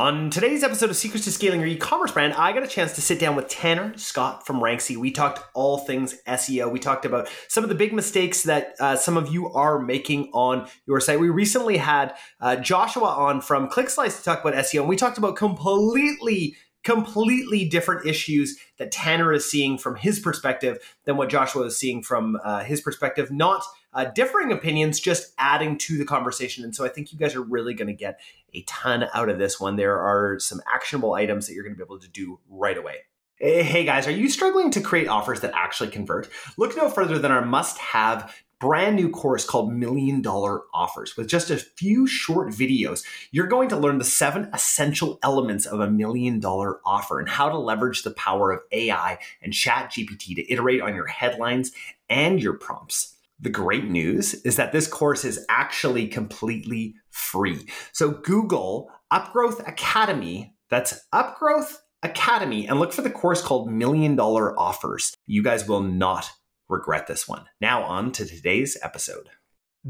On today's episode of Secrets to Scaling Your E-commerce Brand, I got a chance to sit down with Tanner Scott from Ranksey. We talked all things SEO. We talked about some of the big mistakes that uh, some of you are making on your site. We recently had uh, Joshua on from ClickSlice to talk about SEO, and we talked about completely completely different issues that Tanner is seeing from his perspective than what Joshua is seeing from uh, his perspective. Not uh, differing opinions, just adding to the conversation. And so I think you guys are really going to get a ton out of this one. There are some actionable items that you're going to be able to do right away. Hey guys, are you struggling to create offers that actually convert? Look no further than our must have brand new course called Million Dollar Offers. With just a few short videos, you're going to learn the seven essential elements of a million dollar offer and how to leverage the power of AI and Chat GPT to iterate on your headlines and your prompts. The great news is that this course is actually completely free. So Google Upgrowth Academy, that's Upgrowth Academy, and look for the course called Million Dollar Offers. You guys will not regret this one. Now, on to today's episode.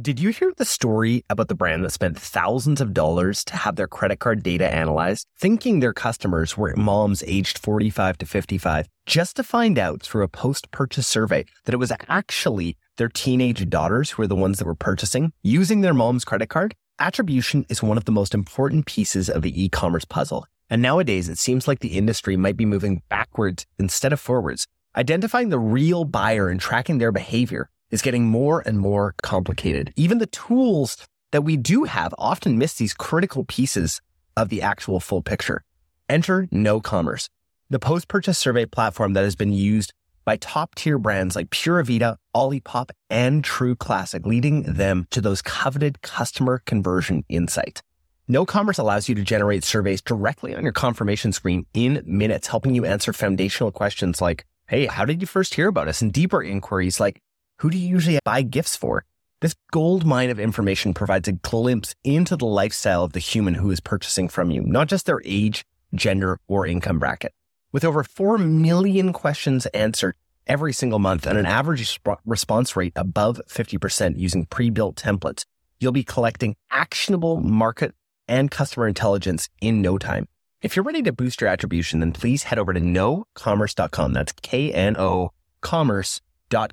Did you hear the story about the brand that spent thousands of dollars to have their credit card data analyzed, thinking their customers were moms aged 45 to 55, just to find out through a post purchase survey that it was actually their teenage daughters who were the ones that were purchasing using their mom's credit card? Attribution is one of the most important pieces of the e commerce puzzle. And nowadays, it seems like the industry might be moving backwards instead of forwards. Identifying the real buyer and tracking their behavior is getting more and more complicated. Even the tools that we do have often miss these critical pieces of the actual full picture. Enter KnowCommerce, the post purchase survey platform that has been used by top tier brands like Pura Vida, Olipop, and True Classic, leading them to those coveted customer conversion insights. KnowCommerce allows you to generate surveys directly on your confirmation screen in minutes, helping you answer foundational questions like, Hey, how did you first hear about us? And deeper inquiries like, who do you usually buy gifts for? This gold mine of information provides a glimpse into the lifestyle of the human who is purchasing from you, not just their age, gender, or income bracket. With over 4 million questions answered every single month and an average response rate above 50% using pre-built templates, you'll be collecting actionable market and customer intelligence in no time. If you're ready to boost your attribution, then please head over to knowcommerce.com. That's K-N-O commerce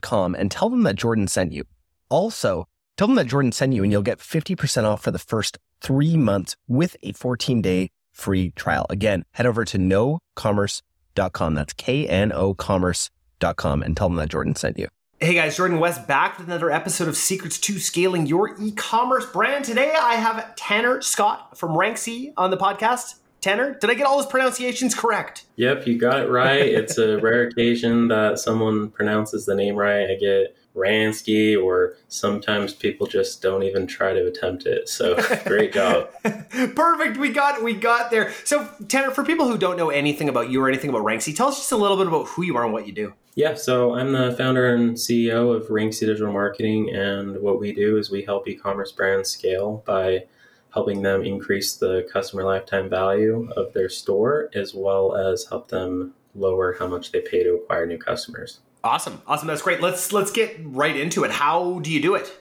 com and tell them that Jordan sent you. Also, tell them that Jordan sent you and you'll get 50% off for the first three months with a 14 day free trial. Again, head over to knowcommerce.com. That's K-N-O commerce.com and tell them that Jordan sent you. Hey guys, Jordan West back with another episode of Secrets to Scaling Your E-commerce Brand. Today I have Tanner Scott from Ranksey on the podcast. Tanner, did I get all those pronunciations correct? Yep, you got it right. it's a rare occasion that someone pronounces the name right. I get Ransky, or sometimes people just don't even try to attempt it. So great job. Perfect. We got we got there. So Tanner, for people who don't know anything about you or anything about Ranksey, tell us just a little bit about who you are and what you do. Yeah, so I'm the founder and CEO of Ranksey Digital Marketing, and what we do is we help e-commerce brands scale by helping them increase the customer lifetime value of their store as well as help them lower how much they pay to acquire new customers. Awesome. Awesome. That's great. Let's let's get right into it. How do you do it?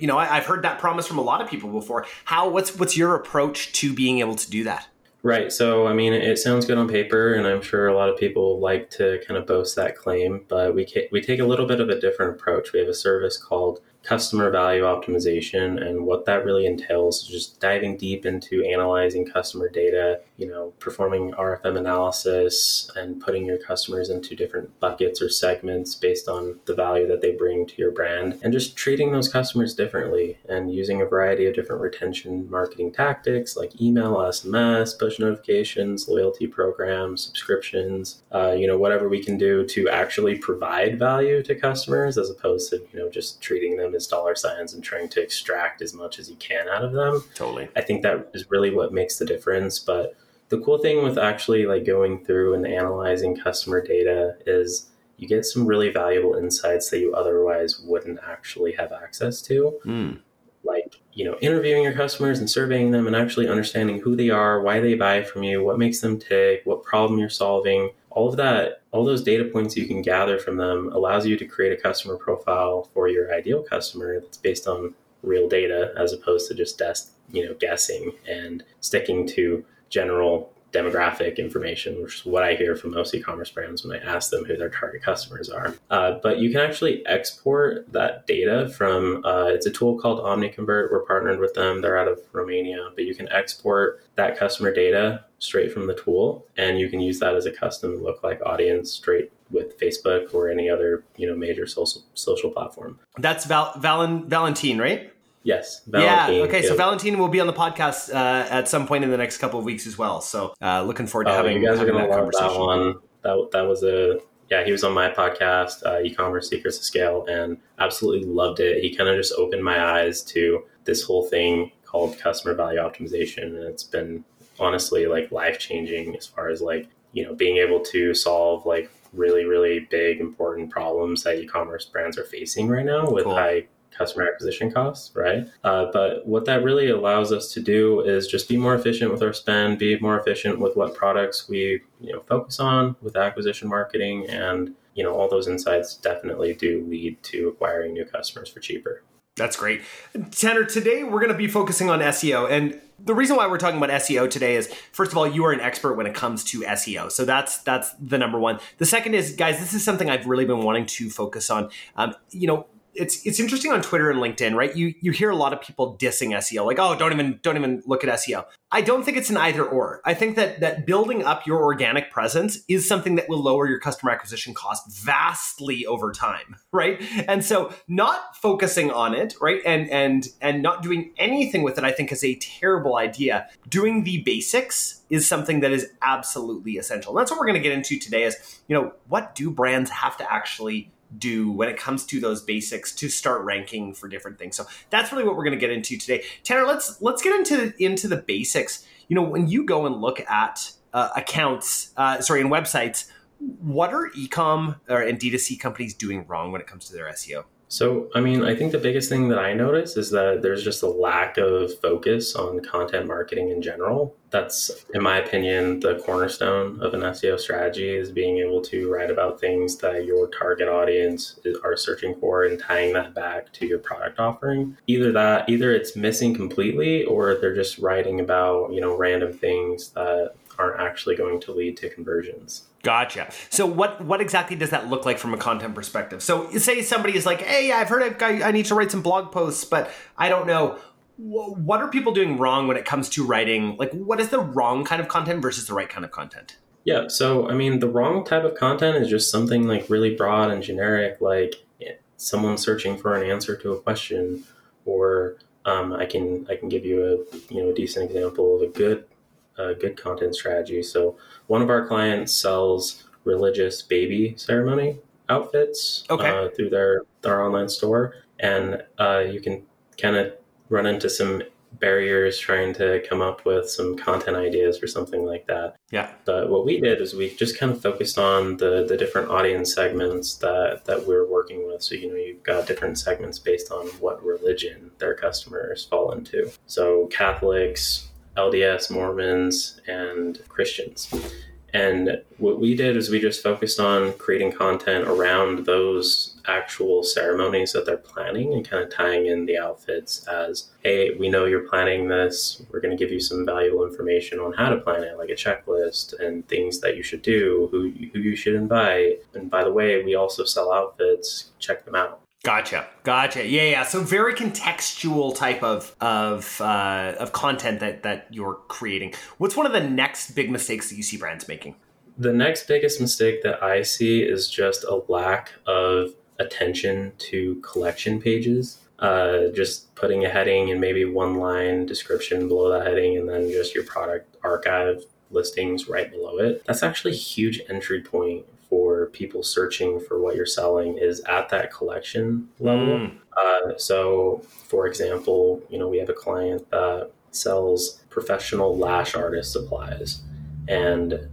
You know, I, have heard that promise from a lot of people before. How what's what's your approach to being able to do that? Right. So, I mean, it sounds good on paper, and I'm sure a lot of people like to kind of boast that claim. But we we take a little bit of a different approach. We have a service called customer value optimization and what that really entails is just diving deep into analyzing customer data you know performing rfm analysis and putting your customers into different buckets or segments based on the value that they bring to your brand and just treating those customers differently and using a variety of different retention marketing tactics like email sms push notifications loyalty programs subscriptions uh, you know whatever we can do to actually provide value to customers as opposed to you know just treating them as dollar signs and trying to extract as much as you can out of them. Totally. I think that is really what makes the difference. But the cool thing with actually like going through and analyzing customer data is you get some really valuable insights that you otherwise wouldn't actually have access to. Mm. Like, you know, interviewing your customers and surveying them and actually understanding who they are, why they buy from you, what makes them tick, what problem you're solving all of that, all those data points you can gather from them allows you to create a customer profile for your ideal customer that's based on real data as opposed to just des- you know guessing and sticking to general demographic information, which is what I hear from most e-commerce brands when I ask them who their target customers are. Uh, but you can actually export that data from. Uh, it's a tool called OmniConvert. We're partnered with them. They're out of Romania, but you can export that customer data straight from the tool, and you can use that as a custom look-like audience straight with Facebook or any other you know major social social platform. That's Val- Valen- Valentine, right? Yes. Valentine, yeah. Okay. So Valentine will be on the podcast uh, at some point in the next couple of weeks as well. So uh, looking forward to oh, having you guys are going to love that one. That that was a yeah. He was on my podcast, uh, e-commerce secrets to scale, and absolutely loved it. He kind of just opened my eyes to this whole thing called customer value optimization, and it's been honestly like life changing as far as like you know being able to solve like really really big important problems that e-commerce brands are facing right now with cool. high customer acquisition costs, right? Uh, but what that really allows us to do is just be more efficient with our spend, be more efficient with what products we you know focus on with acquisition marketing, and you know all those insights definitely do lead to acquiring new customers for cheaper. That's great. Tanner, today we're going to be focusing on SEO. And the reason why we're talking about SEO today is first of all, you are an expert when it comes to SEO. So that's that's the number one. The second is, guys, this is something I've really been wanting to focus on. Um, you know, it's it's interesting on Twitter and LinkedIn, right? You you hear a lot of people dissing SEO, like, oh, don't even don't even look at SEO. I don't think it's an either or. I think that that building up your organic presence is something that will lower your customer acquisition cost vastly over time, right? And so not focusing on it, right, and and and not doing anything with it, I think is a terrible idea. Doing the basics is something that is absolutely essential. And that's what we're going to get into today is, you know, what do brands have to actually do when it comes to those basics to start ranking for different things. So that's really what we're going to get into today. Tanner, let's let's get into into the basics. You know, when you go and look at uh, accounts, uh, sorry, and websites, what are ecom or and D2C companies doing wrong when it comes to their SEO? So, I mean, I think the biggest thing that I notice is that there's just a lack of focus on content marketing in general. That's, in my opinion, the cornerstone of an SEO strategy is being able to write about things that your target audience are searching for and tying that back to your product offering. Either that, either it's missing completely or they're just writing about, you know, random things that aren't actually going to lead to conversions. Gotcha. So what what exactly does that look like from a content perspective? So say somebody is like, "Hey, I've heard I, I need to write some blog posts, but I don't know." What are people doing wrong when it comes to writing? Like, what is the wrong kind of content versus the right kind of content? Yeah. So, I mean, the wrong type of content is just something like really broad and generic, like someone searching for an answer to a question, or um, I can I can give you a you know a decent example of a good a good content strategy. So one of our clients sells religious baby ceremony outfits okay. uh, through their their online store, and uh, you can kind of run into some barriers trying to come up with some content ideas for something like that. Yeah. But what we did is we just kind of focused on the the different audience segments that that we're working with. So you know you've got different segments based on what religion their customers fall into. So Catholics, LDS, Mormons, and Christians. And what we did is we just focused on creating content around those actual ceremonies that they're planning and kind of tying in the outfits as, hey, we know you're planning this. We're going to give you some valuable information on how to plan it, like a checklist and things that you should do, who, who you should invite. And by the way, we also sell outfits. Check them out. Gotcha, gotcha. Yeah, yeah. So very contextual type of of uh, of content that that you're creating. What's one of the next big mistakes that you see brands making? The next biggest mistake that I see is just a lack of attention to collection pages. Uh, just putting a heading and maybe one line description below that heading, and then just your product archive listings right below it. That's actually a huge entry point people searching for what you're selling is at that collection level. Mm. Uh, so, for example, you know, we have a client that sells professional lash artist supplies, and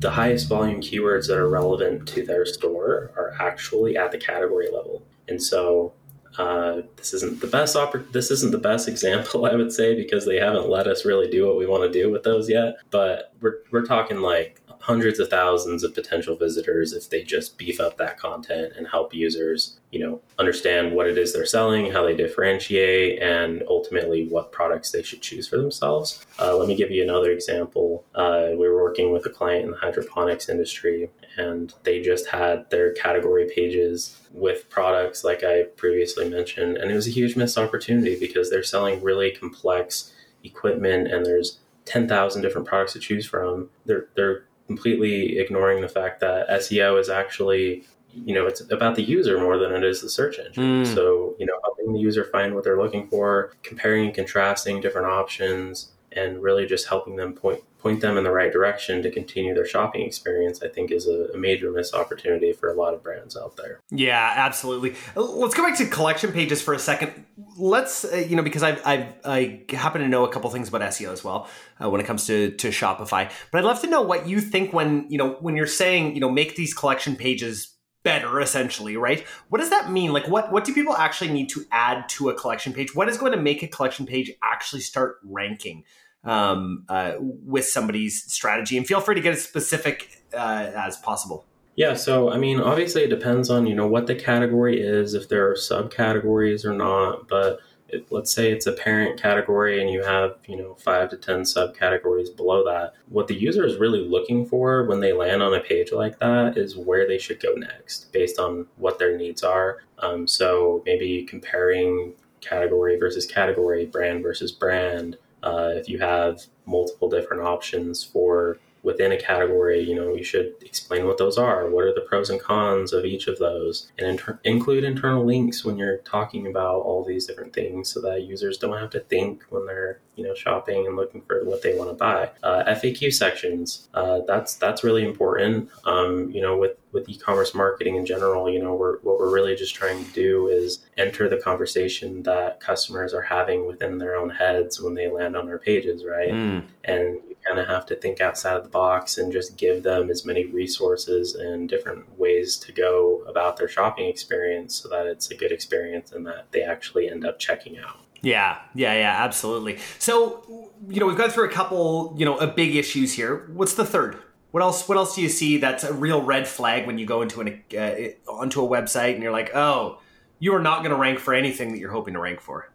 the highest volume keywords that are relevant to their store are actually at the category level. And so, uh, this isn't the best oppor- this isn't the best example I would say because they haven't let us really do what we want to do with those yet. But we're we're talking like hundreds of thousands of potential visitors if they just beef up that content and help users, you know, understand what it is they're selling, how they differentiate, and ultimately what products they should choose for themselves. Uh, let me give you another example. Uh, we were working with a client in the hydroponics industry, and they just had their category pages with products like I previously mentioned, and it was a huge missed opportunity because they're selling really complex equipment and there's 10,000 different products to choose from. They're they're completely ignoring the fact that SEO is actually you know it's about the user more than it is the search engine. Mm. So you know helping the user find what they're looking for, comparing and contrasting different options, and really just helping them point point them in the right direction to continue their shopping experience, I think is a, a, major missed opportunity for a lot of brands out there. Yeah, absolutely. Let's go back to collection pages for a second. Let's, uh, you know, because I've, I've, i happen to know a couple things about SEO as well uh, when it comes to, to Shopify, but I'd love to know what you think when, you know, when you're saying, you know, make these collection pages better essentially right? What does that mean? Like what what do people actually need to add to a collection page? What is going to make a collection page actually start ranking um, uh, with somebody's strategy? And feel free to get as specific uh, as possible. Yeah so i mean obviously it depends on you know what the category is if there are subcategories or not but it, let's say it's a parent category and you have you know five to ten subcategories below that what the user is really looking for when they land on a page like that is where they should go next based on what their needs are. Um, so maybe comparing category versus category brand versus brand uh, if you have multiple different options for within a category, you know, you should explain what those are. What are the pros and cons of each of those? And inter- include internal links when you're talking about all these different things so that users don't have to think when they're, you know, shopping and looking for what they want to buy. Uh, FAQ sections, uh, that's that's really important. Um, you know, with with e-commerce marketing in general, you know, we're, what we're really just trying to do is enter the conversation that customers are having within their own heads when they land on our pages, right? Mm. And kind of have to think outside of the box and just give them as many resources and different ways to go about their shopping experience so that it's a good experience and that they actually end up checking out. Yeah, yeah, yeah, absolutely. So, you know, we've gone through a couple, you know, a big issues here. What's the third? What else? What else do you see that's a real red flag when you go into an uh, onto a website and you're like, oh, you are not going to rank for anything that you're hoping to rank for?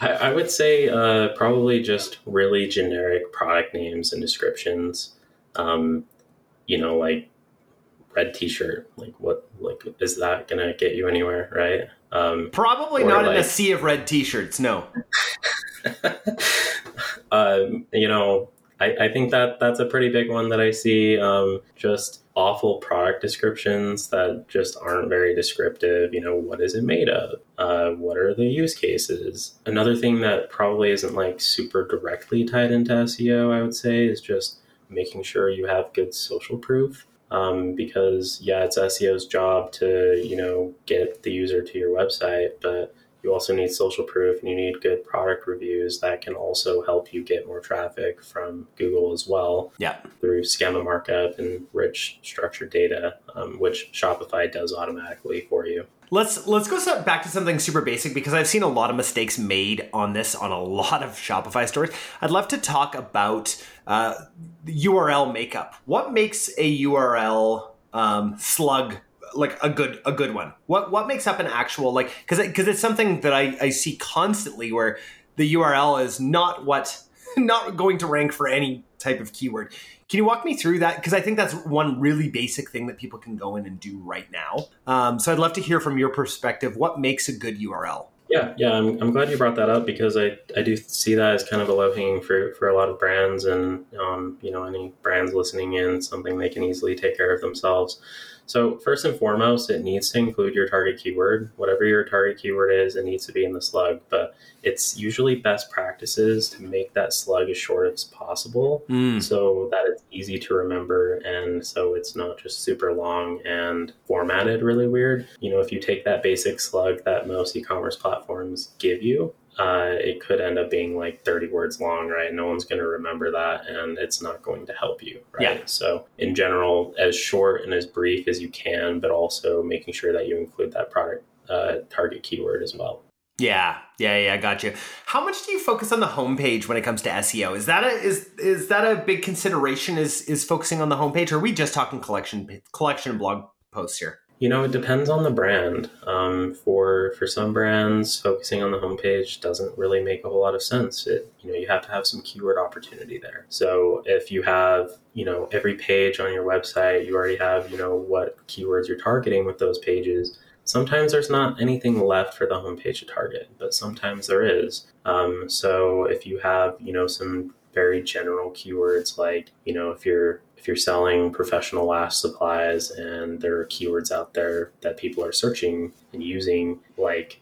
I, I would say uh, probably just really generic product names and descriptions. Um, you know, like red T-shirt. Like what? Like is that gonna get you anywhere? Right? Um, probably not like, in a sea of red T-shirts. No. um, you know, I, I think that that's a pretty big one that I see. Um, just awful product descriptions that just aren't very descriptive. You know, what is it made of? Uh, what are the use cases? Another thing that probably isn't like super directly tied into SEO, I would say, is just making sure you have good social proof. Um, because yeah, it's SEO's job to you know get the user to your website, but you also need social proof and you need good product reviews that can also help you get more traffic from Google as well. Yeah. Through schema markup and rich structured data, um, which Shopify does automatically for you. Let's let's go back to something super basic because I've seen a lot of mistakes made on this on a lot of Shopify stores. I'd love to talk about uh, URL makeup. What makes a URL um, slug like a good a good one? What what makes up an actual like because because it's something that I, I see constantly where the URL is not what not going to rank for any type of keyword. Can you walk me through that? Because I think that's one really basic thing that people can go in and do right now. Um, so I'd love to hear from your perspective what makes a good URL. Yeah, yeah, I'm, I'm glad you brought that up because I, I do see that as kind of a low hanging fruit for a lot of brands and um, you know any brands listening in something they can easily take care of themselves. So first and foremost, it needs to include your target keyword. Whatever your target keyword is, it needs to be in the slug. But it's usually best practices to make that slug as short as possible mm. so that it's easy to remember and so it's not just super long and formatted really weird. You know, if you take that basic slug that most e-commerce platforms give you uh, it could end up being like 30 words long, right? No one's going to remember that and it's not going to help you, right? Yeah. So, in general, as short and as brief as you can, but also making sure that you include that product uh, target keyword as well. Yeah, yeah, yeah, I got you. How much do you focus on the homepage when it comes to SEO? Is that a is is that a big consideration? Is is focusing on the homepage, or are we just talking collection collection blog posts here? You know, it depends on the brand. Um, for for some brands, focusing on the homepage doesn't really make a whole lot of sense. It you know you have to have some keyword opportunity there. So if you have you know every page on your website, you already have you know what keywords you're targeting with those pages sometimes there's not anything left for the homepage to target, but sometimes there is. Um, so if you have, you know, some very general keywords like, you know, if you're if you're selling professional lash supplies and there are keywords out there that people are searching and using like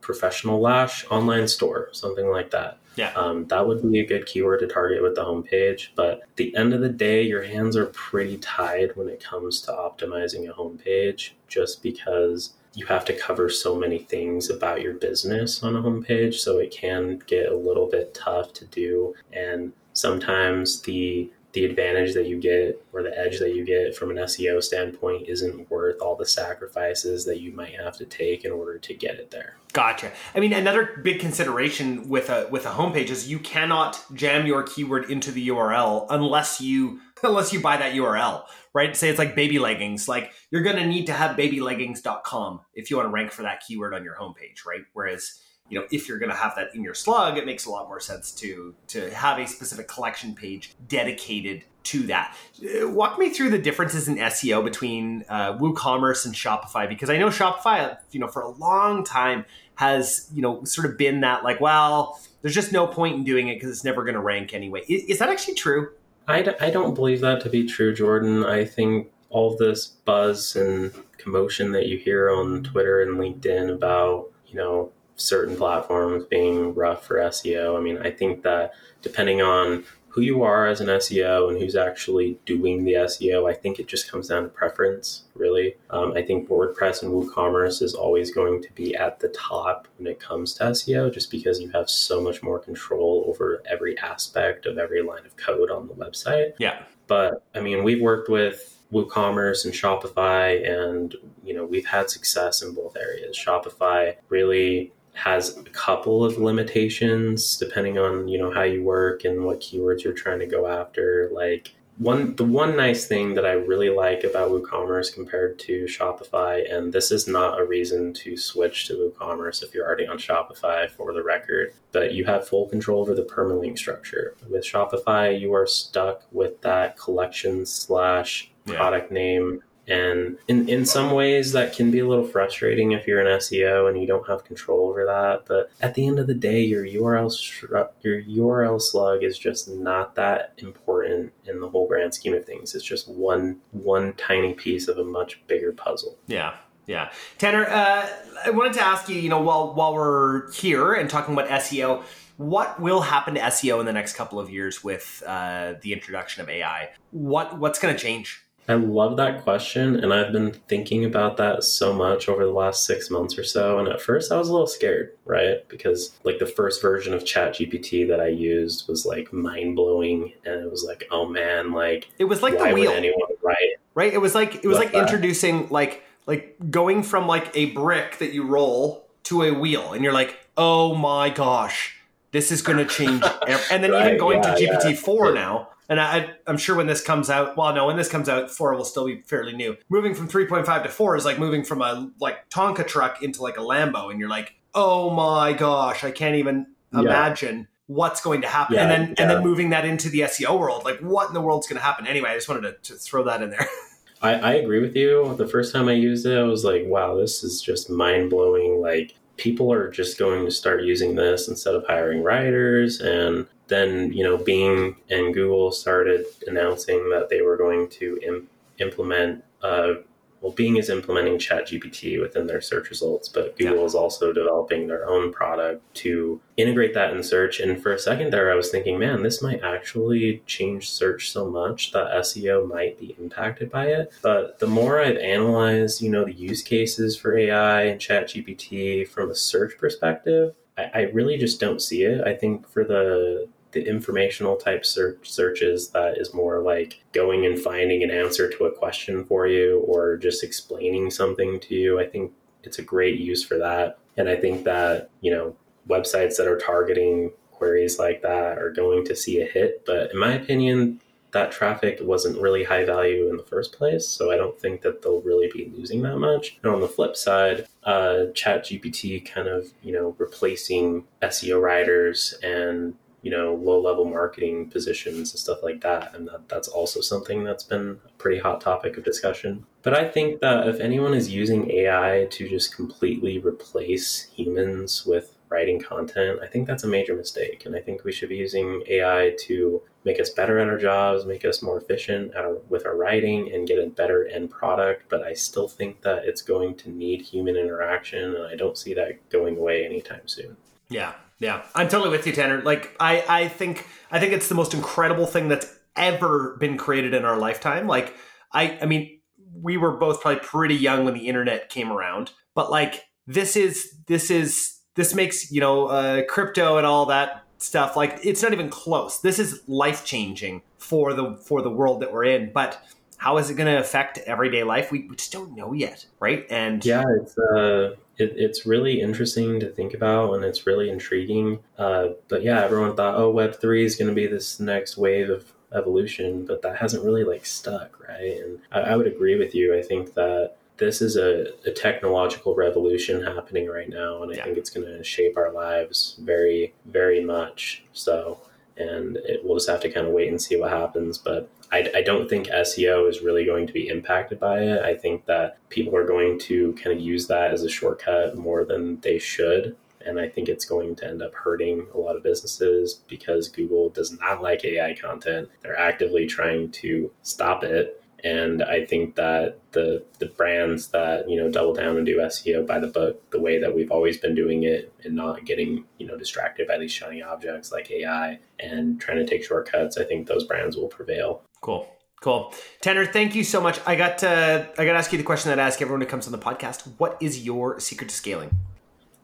professional lash online store, something like that. Yeah. Um, that would be a good keyword to target with the homepage. But at the end of the day, your hands are pretty tied when it comes to optimizing a homepage just because you have to cover so many things about your business on a homepage, so it can get a little bit tough to do. And sometimes the the advantage that you get or the edge that you get from an SEO standpoint isn't worth all the sacrifices that you might have to take in order to get it there. Gotcha. I mean, another big consideration with a with a homepage is you cannot jam your keyword into the URL unless you unless you buy that URL, right? Say it's like baby leggings. Like you're going to need to have babyleggings.com if you want to rank for that keyword on your homepage, right? Whereas, you know, if you're going to have that in your slug, it makes a lot more sense to to have a specific collection page dedicated to that. Uh, walk me through the differences in SEO between uh, WooCommerce and Shopify because I know Shopify, you know, for a long time has, you know, sort of been that like, well, there's just no point in doing it because it's never going to rank anyway. Is, is that actually true? I d- I don't believe that to be true, Jordan. I think all this buzz and commotion that you hear on Twitter and LinkedIn about, you know, certain platforms being rough for SEO. I mean, I think that depending on who you are as an SEO and who's actually doing the SEO, I think it just comes down to preference, really. Um, I think WordPress and WooCommerce is always going to be at the top when it comes to SEO, just because you have so much more control over every aspect of every line of code on the website. Yeah. But I mean, we've worked with WooCommerce and Shopify, and you know we've had success in both areas. Shopify really has a couple of limitations depending on you know how you work and what keywords you're trying to go after like one the one nice thing that I really like about WooCommerce compared to Shopify, and this is not a reason to switch to WooCommerce if you're already on Shopify for the record, but you have full control over the permalink structure. With Shopify, you are stuck with that collection slash product yeah. name and in, in some ways, that can be a little frustrating if you're an SEO and you don't have control over that. But at the end of the day, your URL your URL slug is just not that important in the whole grand scheme of things. It's just one one tiny piece of a much bigger puzzle. Yeah, yeah. Tanner, uh, I wanted to ask you. You know, while while we're here and talking about SEO, what will happen to SEO in the next couple of years with uh, the introduction of AI? What what's going to change? I love that question. And I've been thinking about that so much over the last six months or so. And at first, I was a little scared, right? Because, like, the first version of ChatGPT that I used was like mind blowing. And it was like, oh man, like, it was like the wheel. anyone write? Right? It was like, it was like that? introducing, like, like going from like a brick that you roll to a wheel. And you're like, oh my gosh, this is going to change. and then right, even going yeah, to GPT 4 yeah. now and I, am sure when this comes out, well, no, when this comes out, four will still be fairly new. Moving from 3.5 to four is like moving from a like Tonka truck into like a Lambo, and you're like, oh my gosh, I can't even yeah. imagine what's going to happen. Yeah, and then yeah. and then moving that into the SEO world, like what in the world's going to happen? Anyway, I just wanted to, to throw that in there. I, I agree with you. The first time I used it, I was like, wow, this is just mind blowing. Like people are just going to start using this instead of hiring writers and then you know Bing and Google started announcing that they were going to Im- implement. Uh, well, Bing is implementing ChatGPT within their search results, but Google yeah. is also developing their own product to integrate that in search. And for a second there, I was thinking, man, this might actually change search so much that SEO might be impacted by it. But the more I've analyzed, you know, the use cases for AI and ChatGPT from a search perspective, I, I really just don't see it. I think for the the informational type search searches that is more like going and finding an answer to a question for you or just explaining something to you. I think it's a great use for that. And I think that, you know, websites that are targeting queries like that are going to see a hit. But in my opinion, that traffic wasn't really high value in the first place. So I don't think that they'll really be losing that much. And on the flip side, uh, Chat GPT kind of, you know, replacing SEO writers and you know low level marketing positions and stuff like that. And that, that's also something that's been a pretty hot topic of discussion. But i think that if anyone is using ai to just completely replace humans with writing content i think that's a major mistake. And i think we should be using ai to make us better at our jobs make us more efficient our, with our writing and get a better end product. But i still think that it's going to need human interaction and i don't see that going away anytime soon. Yeah yeah, I'm totally with you, Tanner. Like, I, I think, I think it's the most incredible thing that's ever been created in our lifetime. Like, I, I mean, we were both probably pretty young when the internet came around, but like, this is, this is, this makes you know, uh, crypto and all that stuff. Like, it's not even close. This is life changing for the for the world that we're in, but how is it going to affect everyday life? We, we, just don't know yet, right? And yeah, it's uh, it, it's really interesting to think about, and it's really intriguing. Uh, but yeah, everyone thought, oh, Web three is going to be this next wave of evolution, but that hasn't really like stuck, right? And I, I would agree with you. I think that this is a, a, technological revolution happening right now, and I yeah. think it's going to shape our lives very, very much. So, and it, we'll just have to kind of wait and see what happens. But I, I, don't think SEO is really going to be impacted by it. I think that people are going to kind of use that as a shortcut more than they should. And I think it's going to end up hurting a lot of businesses because Google does not like AI content. They're actively trying to stop it and I think that the the brands that you know double down and do SEO by the book, the way that we've always been doing it, and not getting you know distracted by these shiny objects like AI and trying to take shortcuts, I think those brands will prevail. Cool. Cool. Tanner, thank you so much. I got to, I got to ask you the question that I ask everyone who comes on the podcast. What is your secret to scaling?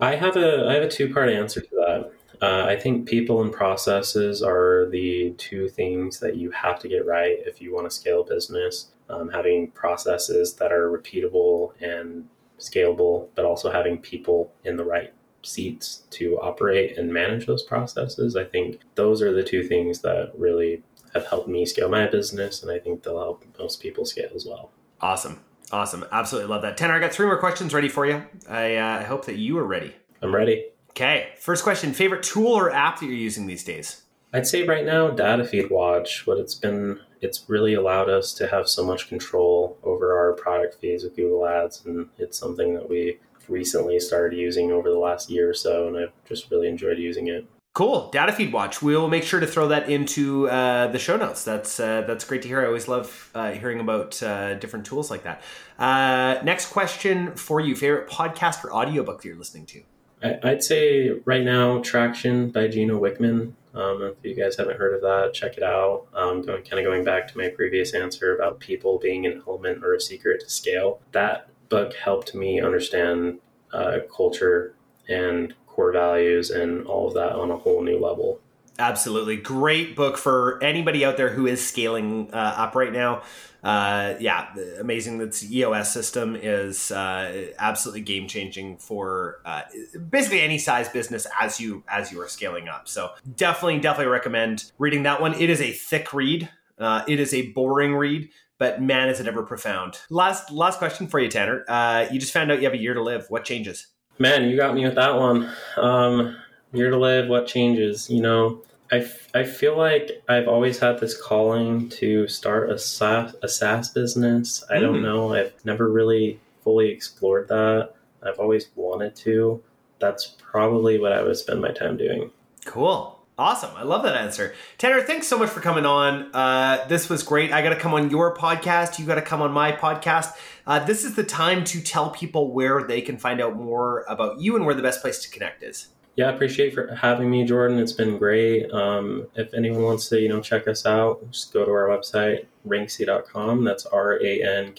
I have a I have a two part answer to that. Uh, I think people and processes are the two things that you have to get right if you want to scale a business. Um, having processes that are repeatable and scalable, but also having people in the right seats to operate and manage those processes. I think those are the two things that really have helped me scale my business, and I think they'll help most people scale as well. Awesome. Awesome. Absolutely love that. Tanner, I got three more questions ready for you. I uh, hope that you are ready. I'm ready. Okay. First question Favorite tool or app that you're using these days? I'd say right now, Data Feed Watch. What it's been, it's really allowed us to have so much control over our product feeds with Google Ads, and it's something that we recently started using over the last year or so, and I've just really enjoyed using it. Cool, data feed watch. We'll make sure to throw that into uh, the show notes. That's uh, that's great to hear. I always love uh, hearing about uh, different tools like that. Uh, next question for you: favorite podcast or audiobook that you're listening to? I'd say right now, Traction by Gino Wickman. Um, if you guys haven't heard of that, check it out. Um, going kind of going back to my previous answer about people being an element or a secret to scale. That book helped me understand uh, culture and core values and all of that on a whole new level. Absolutely. Great book for anybody out there who is scaling uh, up right now. Uh, yeah, amazing that EOS system is uh, absolutely game changing for uh, basically any size business as you as you are scaling up. So definitely, definitely recommend reading that one. It is a thick read. Uh, it is a boring read, but man, is it ever profound. Last last question for you, Tanner. Uh, you just found out you have a year to live. What changes? Man, you got me with that one. Um, year to live. What changes? You know, I, f- I feel like I've always had this calling to start a SaaS, a SaaS business. I mm. don't know. I've never really fully explored that. I've always wanted to. That's probably what I would spend my time doing. Cool. Awesome. I love that answer. Tanner, thanks so much for coming on. Uh, this was great. I got to come on your podcast. You got to come on my podcast. Uh, this is the time to tell people where they can find out more about you and where the best place to connect is yeah, I appreciate for having me, Jordan. It's been great. Um, if anyone wants to, you know, check us out, just go to our website, ranksey.com. That's R-A-N-K-S-E-Y.com.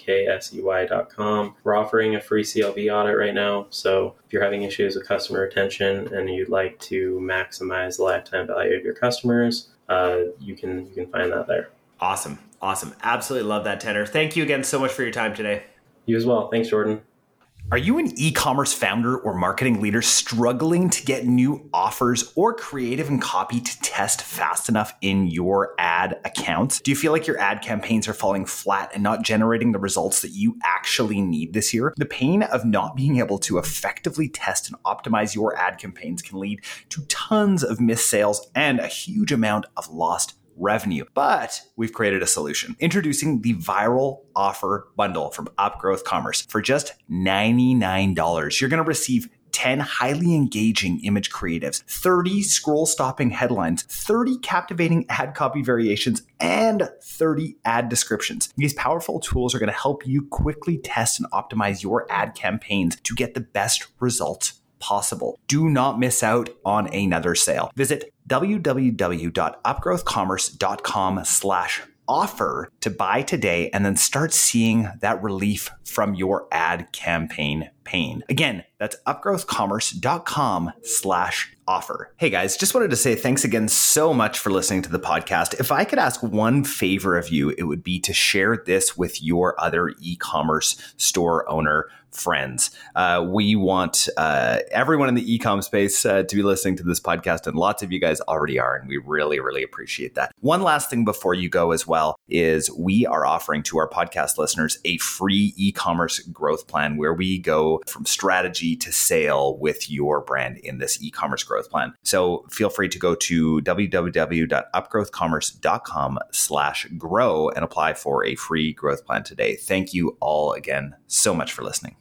We're offering a free CLV audit right now. So if you're having issues with customer retention and you'd like to maximize the lifetime value of your customers, uh, you can you can find that there. Awesome. Awesome. Absolutely love that, Tanner. Thank you again so much for your time today. You as well. Thanks, Jordan. Are you an e commerce founder or marketing leader struggling to get new offers or creative and copy to test fast enough in your ad accounts? Do you feel like your ad campaigns are falling flat and not generating the results that you actually need this year? The pain of not being able to effectively test and optimize your ad campaigns can lead to tons of missed sales and a huge amount of lost revenue. But we've created a solution. Introducing the viral offer bundle from Upgrowth Commerce for just $99. You're going to receive 10 highly engaging image creatives, 30 scroll stopping headlines, 30 captivating ad copy variations, and 30 ad descriptions. These powerful tools are going to help you quickly test and optimize your ad campaigns to get the best results possible. Do not miss out on another sale. Visit www.upgrowthcommerce.com slash offer to buy today and then start seeing that relief from your ad campaign pain. Again, that's upgrowthcommerce.com slash offer. Hey guys, just wanted to say thanks again so much for listening to the podcast. If I could ask one favor of you, it would be to share this with your other e-commerce store owner friends. Uh, we want uh, everyone in the ecom space uh, to be listening to this podcast, and lots of you guys already are, and we really, really appreciate that. One last thing before you go as well is we are offering to our podcast listeners a free e-commerce growth plan where we go from strategy to sale with your brand in this e-commerce growth plan. So feel free to go to www.upgrowthcommerce.com slash grow and apply for a free growth plan today. Thank you all again so much for listening.